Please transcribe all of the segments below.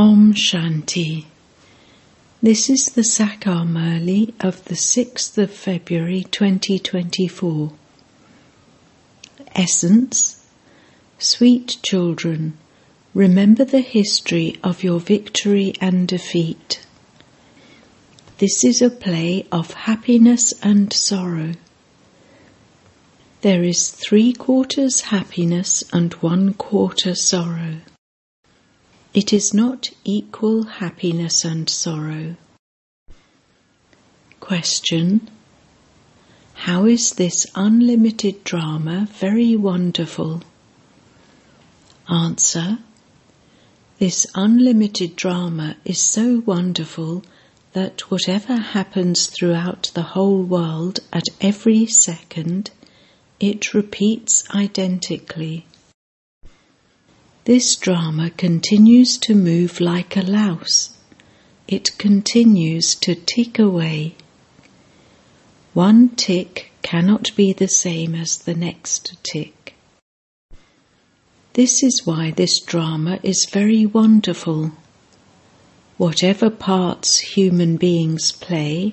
Om Shanti. This is the Sakar of the 6th of February 2024. Essence Sweet children, remember the history of your victory and defeat. This is a play of happiness and sorrow. There is three quarters happiness and one quarter sorrow. It is not equal happiness and sorrow. Question How is this unlimited drama very wonderful? Answer This unlimited drama is so wonderful that whatever happens throughout the whole world at every second, it repeats identically. This drama continues to move like a louse. It continues to tick away. One tick cannot be the same as the next tick. This is why this drama is very wonderful. Whatever parts human beings play,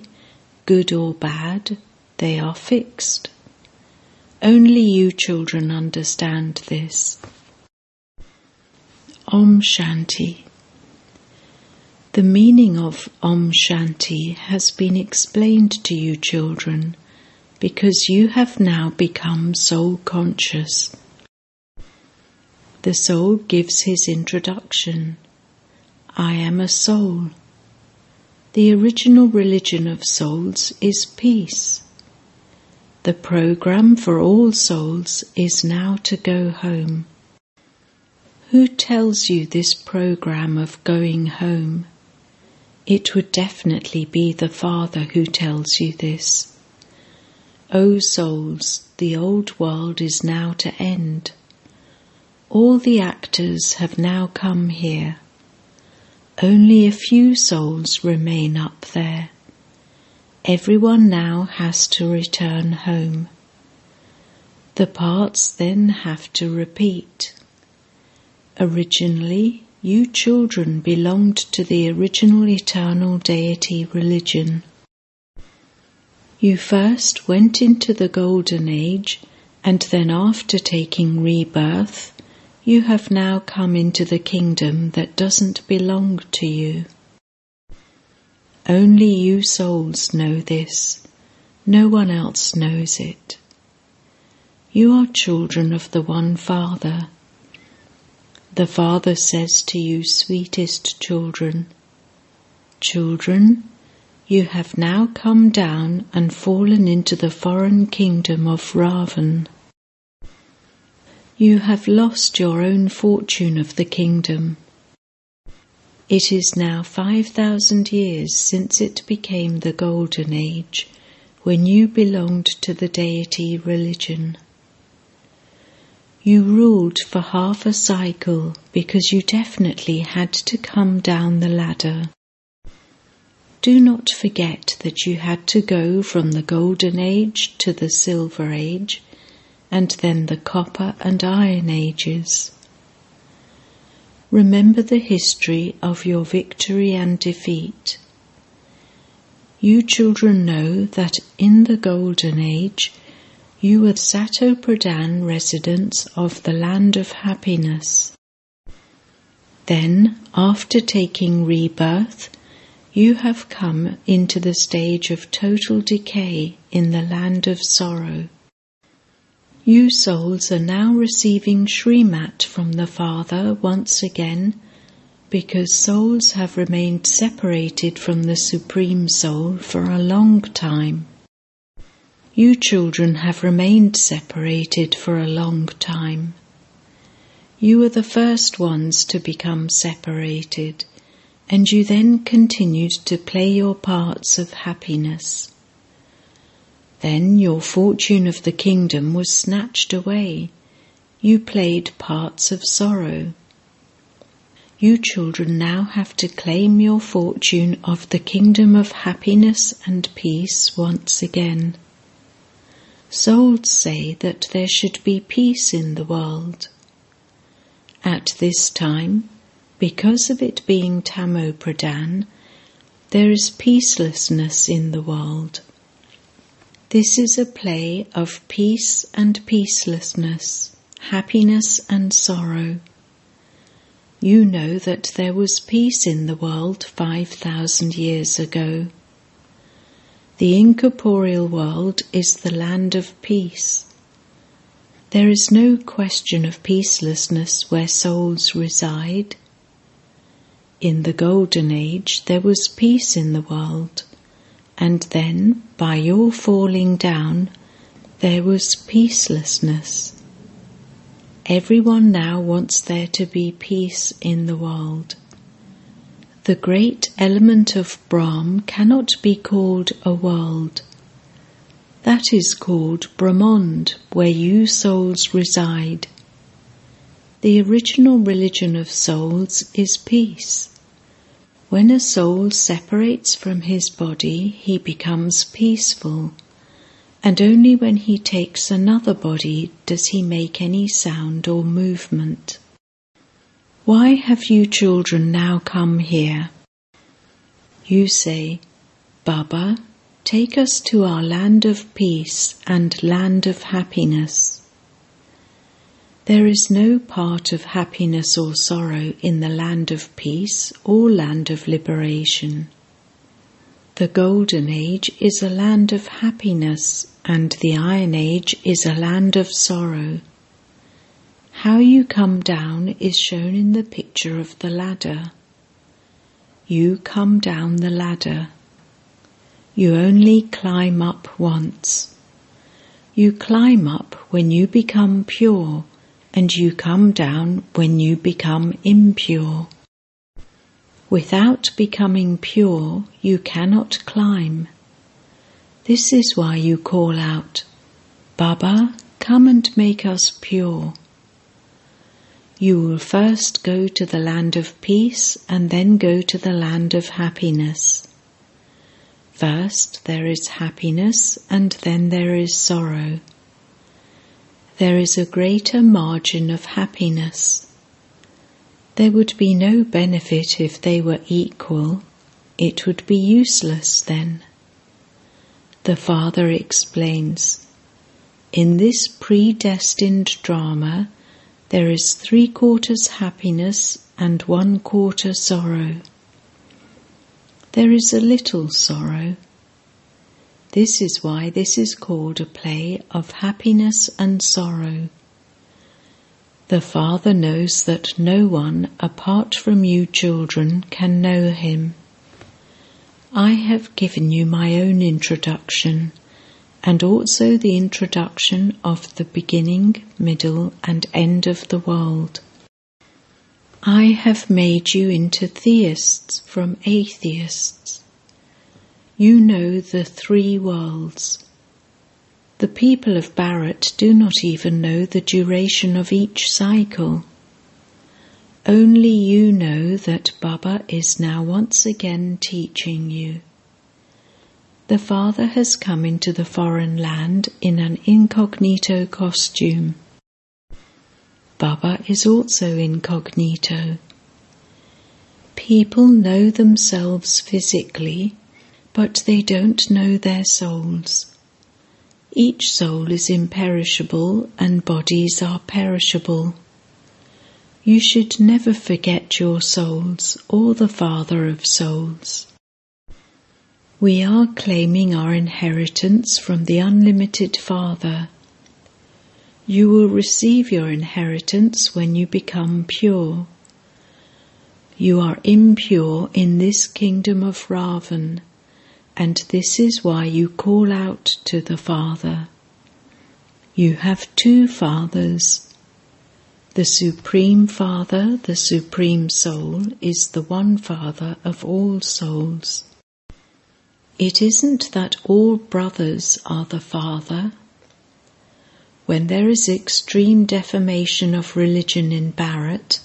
good or bad, they are fixed. Only you children understand this. Om Shanti. The meaning of Om Shanti has been explained to you, children, because you have now become soul conscious. The soul gives his introduction I am a soul. The original religion of souls is peace. The program for all souls is now to go home. Who tells you this program of going home? It would definitely be the Father who tells you this. O souls, the old world is now to end. All the actors have now come here. Only a few souls remain up there. Everyone now has to return home. The parts then have to repeat. Originally, you children belonged to the original eternal deity religion. You first went into the golden age, and then, after taking rebirth, you have now come into the kingdom that doesn't belong to you. Only you souls know this, no one else knows it. You are children of the one Father the Father says to you, sweetest children, Children, you have now come down and fallen into the foreign kingdom of Ravan. You have lost your own fortune of the kingdom. It is now 5,000 years since it became the Golden Age, when you belonged to the deity religion. You ruled for half a cycle because you definitely had to come down the ladder. Do not forget that you had to go from the Golden Age to the Silver Age and then the Copper and Iron Ages. Remember the history of your victory and defeat. You children know that in the Golden Age you were Sato Pradhan residents of the land of happiness. Then, after taking rebirth, you have come into the stage of total decay in the land of sorrow. You souls are now receiving Srimat from the Father once again because souls have remained separated from the Supreme Soul for a long time. You children have remained separated for a long time. You were the first ones to become separated, and you then continued to play your parts of happiness. Then your fortune of the kingdom was snatched away. You played parts of sorrow. You children now have to claim your fortune of the kingdom of happiness and peace once again. Souls say that there should be peace in the world. At this time, because of it being Tamo Pradhan, there is peacelessness in the world. This is a play of peace and peacelessness, happiness and sorrow. You know that there was peace in the world 5,000 years ago. The incorporeal world is the land of peace. There is no question of peacelessness where souls reside. In the Golden Age, there was peace in the world, and then, by your falling down, there was peacelessness. Everyone now wants there to be peace in the world. The great element of Brahm cannot be called a world. That is called Brahmand, where you souls reside. The original religion of souls is peace. When a soul separates from his body, he becomes peaceful, and only when he takes another body does he make any sound or movement. Why have you children now come here? You say, Baba, take us to our land of peace and land of happiness. There is no part of happiness or sorrow in the land of peace or land of liberation. The Golden Age is a land of happiness, and the Iron Age is a land of sorrow. How you come down is shown in the picture of the ladder. You come down the ladder. You only climb up once. You climb up when you become pure and you come down when you become impure. Without becoming pure, you cannot climb. This is why you call out, Baba, come and make us pure. You will first go to the land of peace and then go to the land of happiness. First there is happiness and then there is sorrow there is a greater margin of happiness. There would be no benefit if they were equal. It would be useless then. The Father explains In this predestined drama, there is three quarters happiness and one quarter sorrow. There is a little sorrow this is why this is called a play of happiness and sorrow. The Father knows that no one apart from you children can know him. I have given you my own introduction and also the introduction of the beginning, middle, and end of the world. I have made you into theists from atheists you know the three worlds. The people of Bharat do not even know the duration of each cycle. Only you know that Baba is now once again teaching you. The Father has come into the foreign land in an incognito costume. Baba is also incognito. People know themselves physically but they don't know their souls. Each soul is imperishable and bodies are perishable. You should never forget your souls or the Father of souls. We are claiming our inheritance from the unlimited Father. You will receive your inheritance when you become pure. You are impure in this kingdom of Ravan and this is why you call out to the Father. You have two Fathers. The Supreme Father, the Supreme Soul, is the one Father of all souls. It isn't that all brothers are the Father. When there is extreme defamation of religion in Bharat,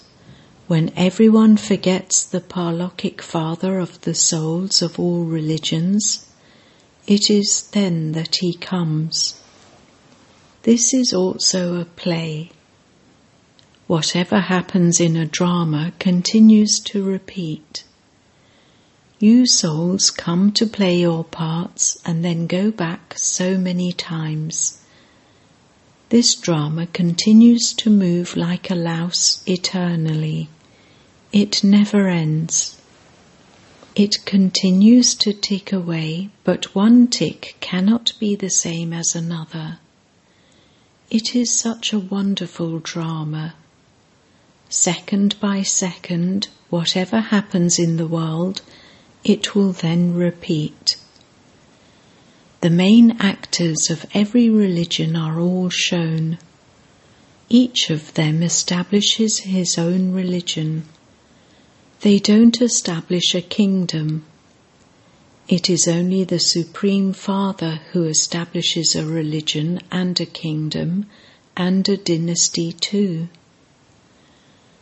when everyone forgets the Parlokic Father of the souls of all religions, it is then that he comes. This is also a play. Whatever happens in a drama continues to repeat. You souls come to play your parts and then go back so many times. This drama continues to move like a louse eternally. It never ends. It continues to tick away, but one tick cannot be the same as another. It is such a wonderful drama. Second by second, whatever happens in the world, it will then repeat. The main actors of every religion are all shown. Each of them establishes his own religion. They don't establish a kingdom. It is only the Supreme Father who establishes a religion and a kingdom and a dynasty too.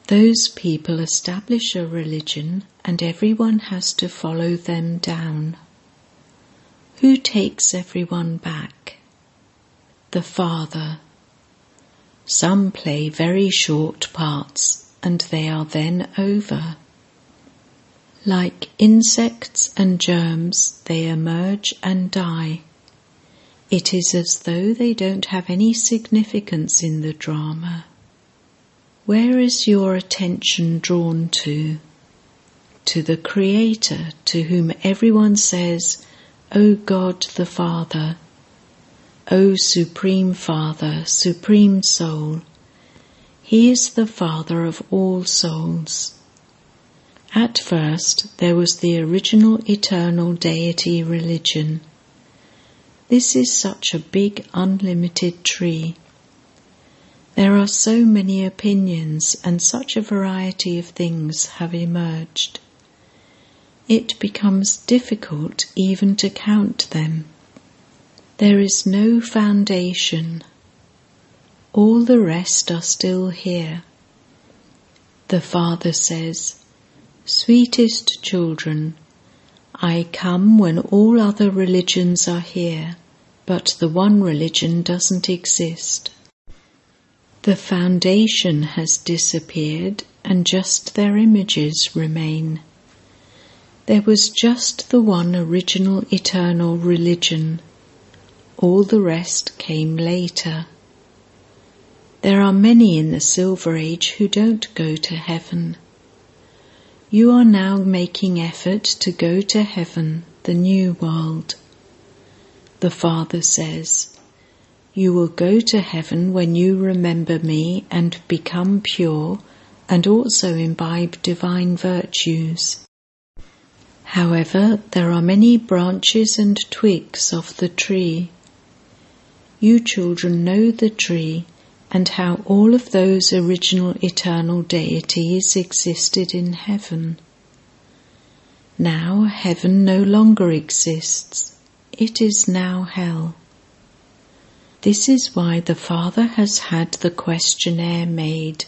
Those people establish a religion and everyone has to follow them down. Who takes everyone back? The Father. Some play very short parts and they are then over. Like insects and germs, they emerge and die. It is as though they don't have any significance in the drama. Where is your attention drawn to? To the Creator, to whom everyone says, O God the Father, O Supreme Father, Supreme Soul. He is the Father of all souls. At first, there was the original eternal deity religion. This is such a big, unlimited tree. There are so many opinions and such a variety of things have emerged. It becomes difficult even to count them. There is no foundation. All the rest are still here. The Father says, Sweetest children, I come when all other religions are here, but the one religion doesn't exist. The foundation has disappeared and just their images remain. There was just the one original eternal religion. All the rest came later. There are many in the Silver Age who don't go to heaven you are now making effort to go to heaven, the new world. The Father says, You will go to heaven when you remember me and become pure and also imbibe divine virtues. However, there are many branches and twigs of the tree. You children know the tree and how all of those original eternal deities existed in heaven. Now heaven no longer exists, it is now hell. This is why the Father has had the questionnaire made.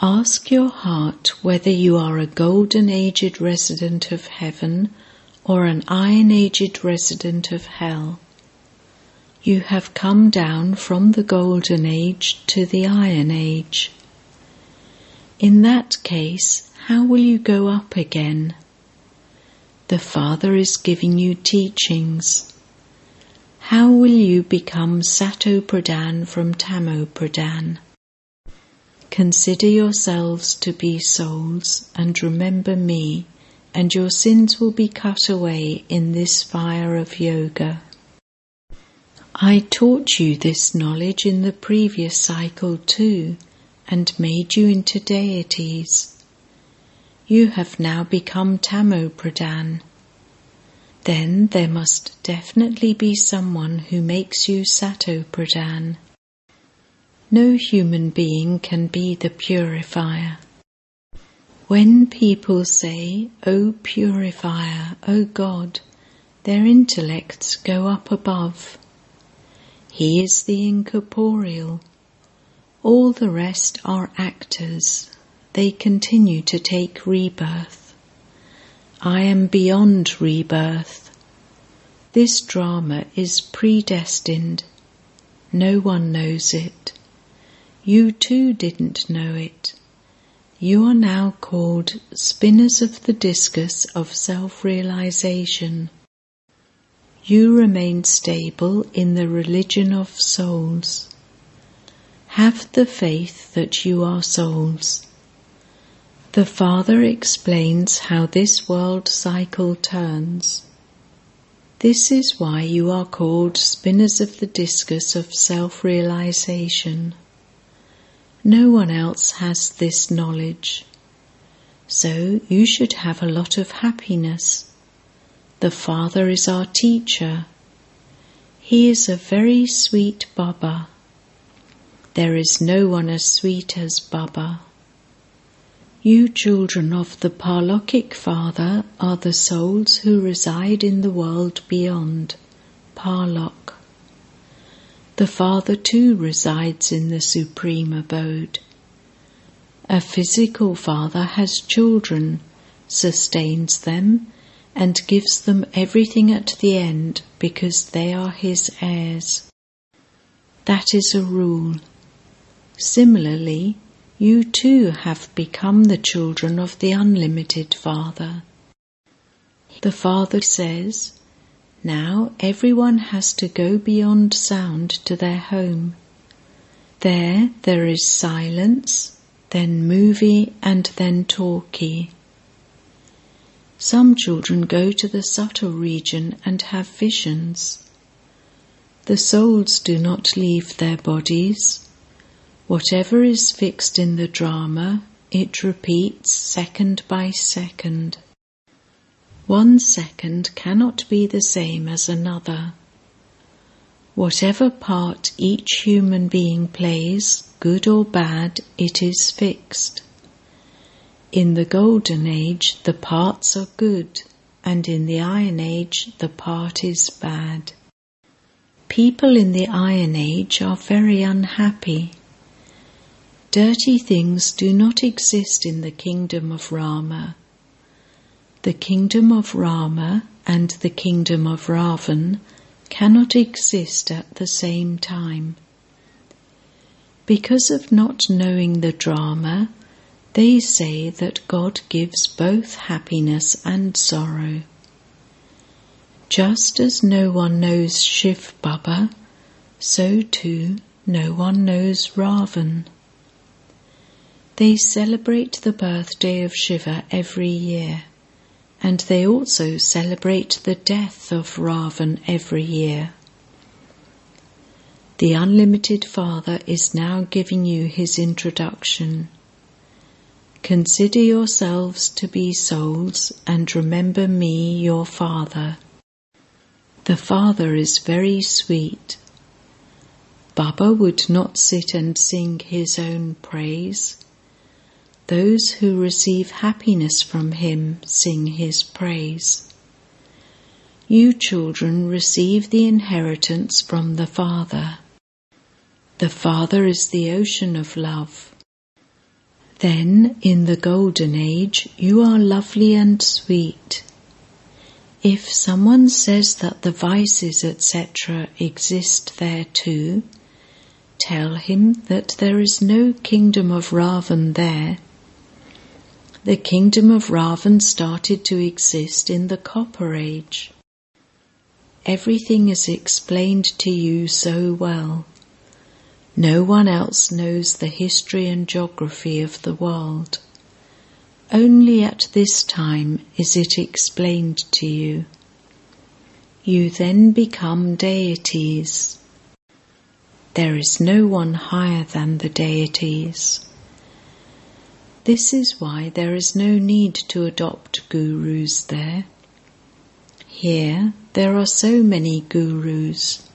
Ask your heart whether you are a golden aged resident of heaven or an iron aged resident of hell. You have come down from the Golden Age to the Iron Age. In that case, how will you go up again? The Father is giving you teachings. How will you become Sato Pradhan from Tamo Pradhan? Consider yourselves to be souls and remember me, and your sins will be cut away in this fire of yoga. I taught you this knowledge in the previous cycle too, and made you into deities. You have now become Tamo Pradhan. Then there must definitely be someone who makes you Sato Pradhan. No human being can be the purifier. When people say, O purifier, O God, their intellects go up above. He is the incorporeal. All the rest are actors. They continue to take rebirth. I am beyond rebirth. This drama is predestined. No one knows it. You too didn't know it. You are now called spinners of the discus of self realization. You remain stable in the religion of souls. Have the faith that you are souls. The Father explains how this world cycle turns. This is why you are called spinners of the discus of self realization. No one else has this knowledge. So you should have a lot of happiness. The Father is our teacher. He is a very sweet Baba. There is no one as sweet as Baba. You children of the Parlokic Father are the souls who reside in the world beyond, Parlok. The Father too resides in the Supreme Abode. A physical father has children, sustains them, and gives them everything at the end because they are his heirs. That is a rule. Similarly, you too have become the children of the unlimited Father. The Father says, Now everyone has to go beyond sound to their home. There, there is silence, then movie, and then talkie. Some children go to the subtle region and have visions. The souls do not leave their bodies Whatever is fixed in the drama, it repeats second by second. One second cannot be the same as another. Whatever part each human being plays, good or bad, it is fixed. In the Golden Age, the parts are good, and in the Iron Age, the part is bad. People in the Iron Age are very unhappy Dirty things do not exist in the kingdom of Rama. The kingdom of Rama and the kingdom of Ravan cannot exist at the same time. Because of not knowing the drama, they say that God gives both happiness and sorrow. Just as no one knows Shiv Baba, so too no one knows Ravan. They celebrate the birthday of Shiva every year, and they also celebrate the death of Ravan every year. The Unlimited Father is now giving you his introduction. Consider yourselves to be souls and remember me, your Father. The Father is very sweet. Baba would not sit and sing his own praise. Those who receive happiness from him sing his praise. You children receive the inheritance from the Father. The Father is the ocean of love. Then, in the Golden Age, you are lovely and sweet. If someone says that the vices, etc., exist there too, tell him that there is no kingdom of Ravan there the kingdom of Ravan started to exist in the Copper Age. Everything is explained to you so well. No one else knows the history and geography of the world. Only at this time is it explained to you. You then become deities. There is no one higher than the deities. This is why there is no need to adopt gurus there. Here there are so many gurus.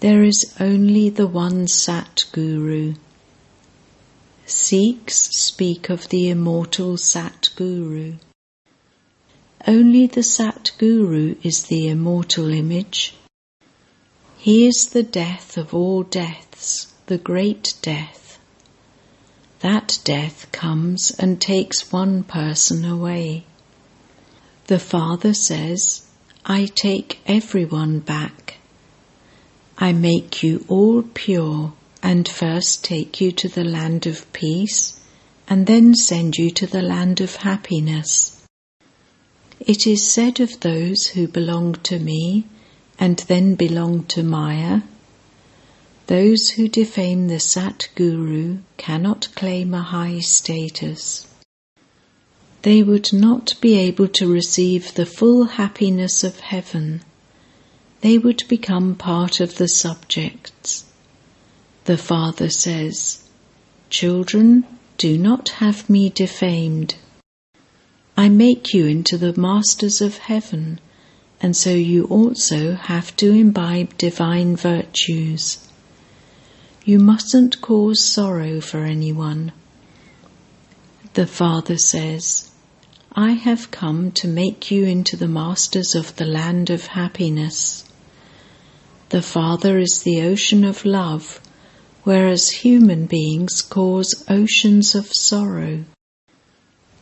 There is only the one Sat Guru. Sikhs speak of the immortal Sat Guru. Only the Sat Guru is the immortal image. He is the death of all deaths, the great death. That death comes and takes one person away. The Father says, I take everyone back. I make you all pure and first take you to the land of peace and then send you to the land of happiness. It is said of those who belong to me and then belong to Maya, those who defame the Sat Guru cannot claim a high status. They would not be able to receive the full happiness of heaven. They would become part of the subjects. The Father says, Children, do not have me defamed. I make you into the masters of heaven, and so you also have to imbibe divine virtues. You mustn't cause sorrow for anyone. The Father says, I have come to make you into the masters of the land of happiness. The Father is the ocean of love whereas human beings cause oceans of sorrow.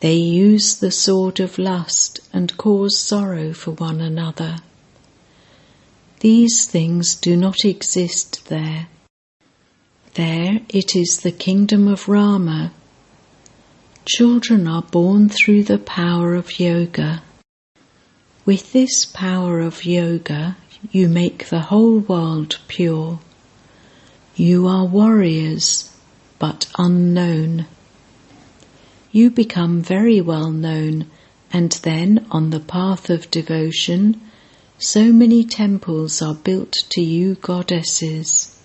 They use the sword of lust and cause sorrow for one another. These things do not exist there. There it is the kingdom of Rama. Children are born through the power of yoga. With this power of yoga, you make the whole world pure. You are warriors, but unknown. You become very well known, and then on the path of devotion, so many temples are built to you, goddesses.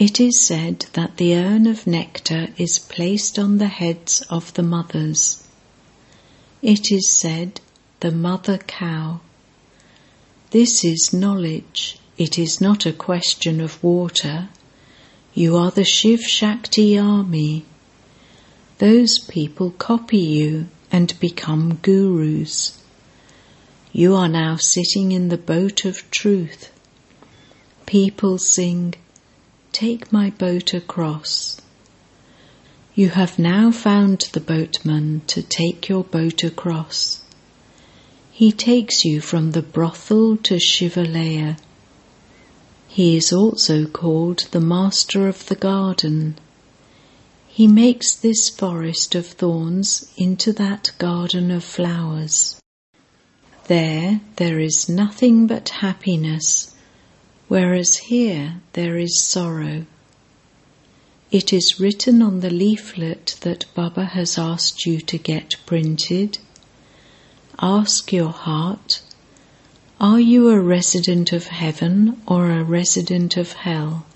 It is said that the urn of nectar is placed on the heads of the mothers. It is said, the mother cow. This is knowledge it is not a question of water. You are the Shiv Shakti army. Those people copy you and become gurus. You are now sitting in the boat of truth. People sing, Take my boat across. You have now found the boatman to take your boat across. He takes you from the brothel to Shivalaya. He is also called the Master of the Garden. He makes this forest of thorns into that garden of flowers. There, there is nothing but happiness, whereas here there is sorrow. It is written on the leaflet that Baba has asked you to get printed. Ask your heart are you a resident of heaven or a resident of hell?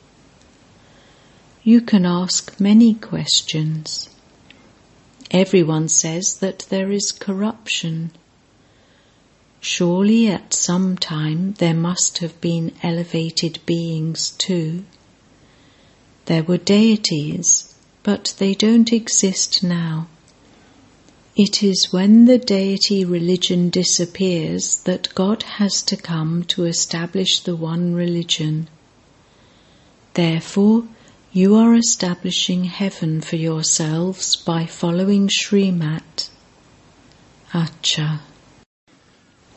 You can ask many questions. Everyone says that there is corruption. Surely at some time there must have been elevated beings too. There were deities, but they don't exist now. It is when the deity religion disappears that God has to come to establish the one religion. Therefore, you are establishing heaven for yourselves by following Srimat. Acha.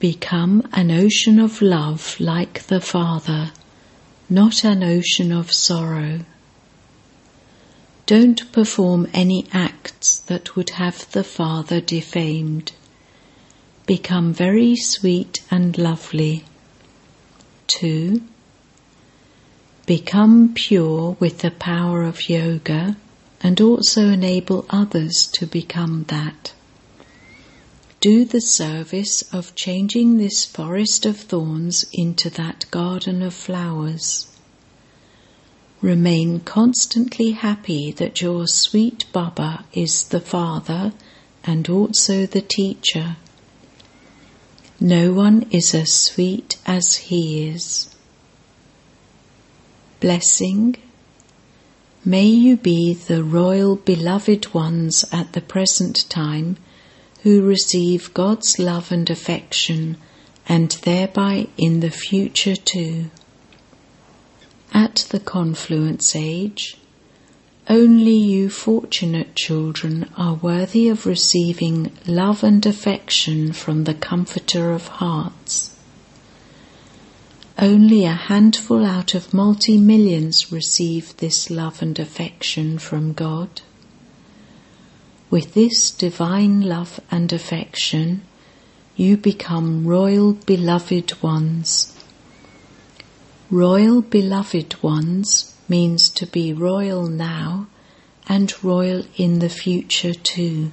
Become an ocean of love like the Father, not an ocean of sorrow. Don't perform any acts that would have the Father defamed. Become very sweet and lovely. 2. Become pure with the power of yoga and also enable others to become that. Do the service of changing this forest of thorns into that garden of flowers. Remain constantly happy that your sweet Baba is the Father and also the teacher. No one is as sweet as he is. Blessing. May you be the royal beloved ones at the present time who receive God's love and affection and thereby in the future too. At the confluence age, only you fortunate children are worthy of receiving love and affection from the Comforter of Hearts. Only a handful out of multi millions receive this love and affection from God. With this divine love and affection, you become royal beloved ones. Royal beloved ones means to be royal now and royal in the future too.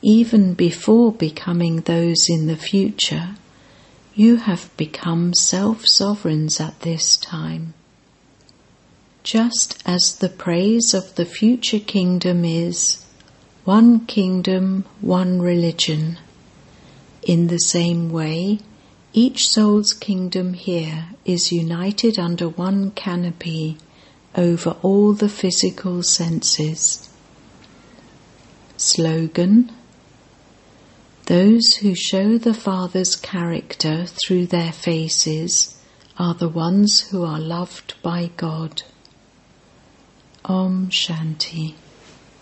Even before becoming those in the future, you have become self sovereigns at this time. Just as the praise of the future kingdom is one kingdom, one religion. In the same way, each soul's kingdom here is united under one canopy over all the physical senses. Slogan Those who show the Father's character through their faces are the ones who are loved by God. Om Shanti.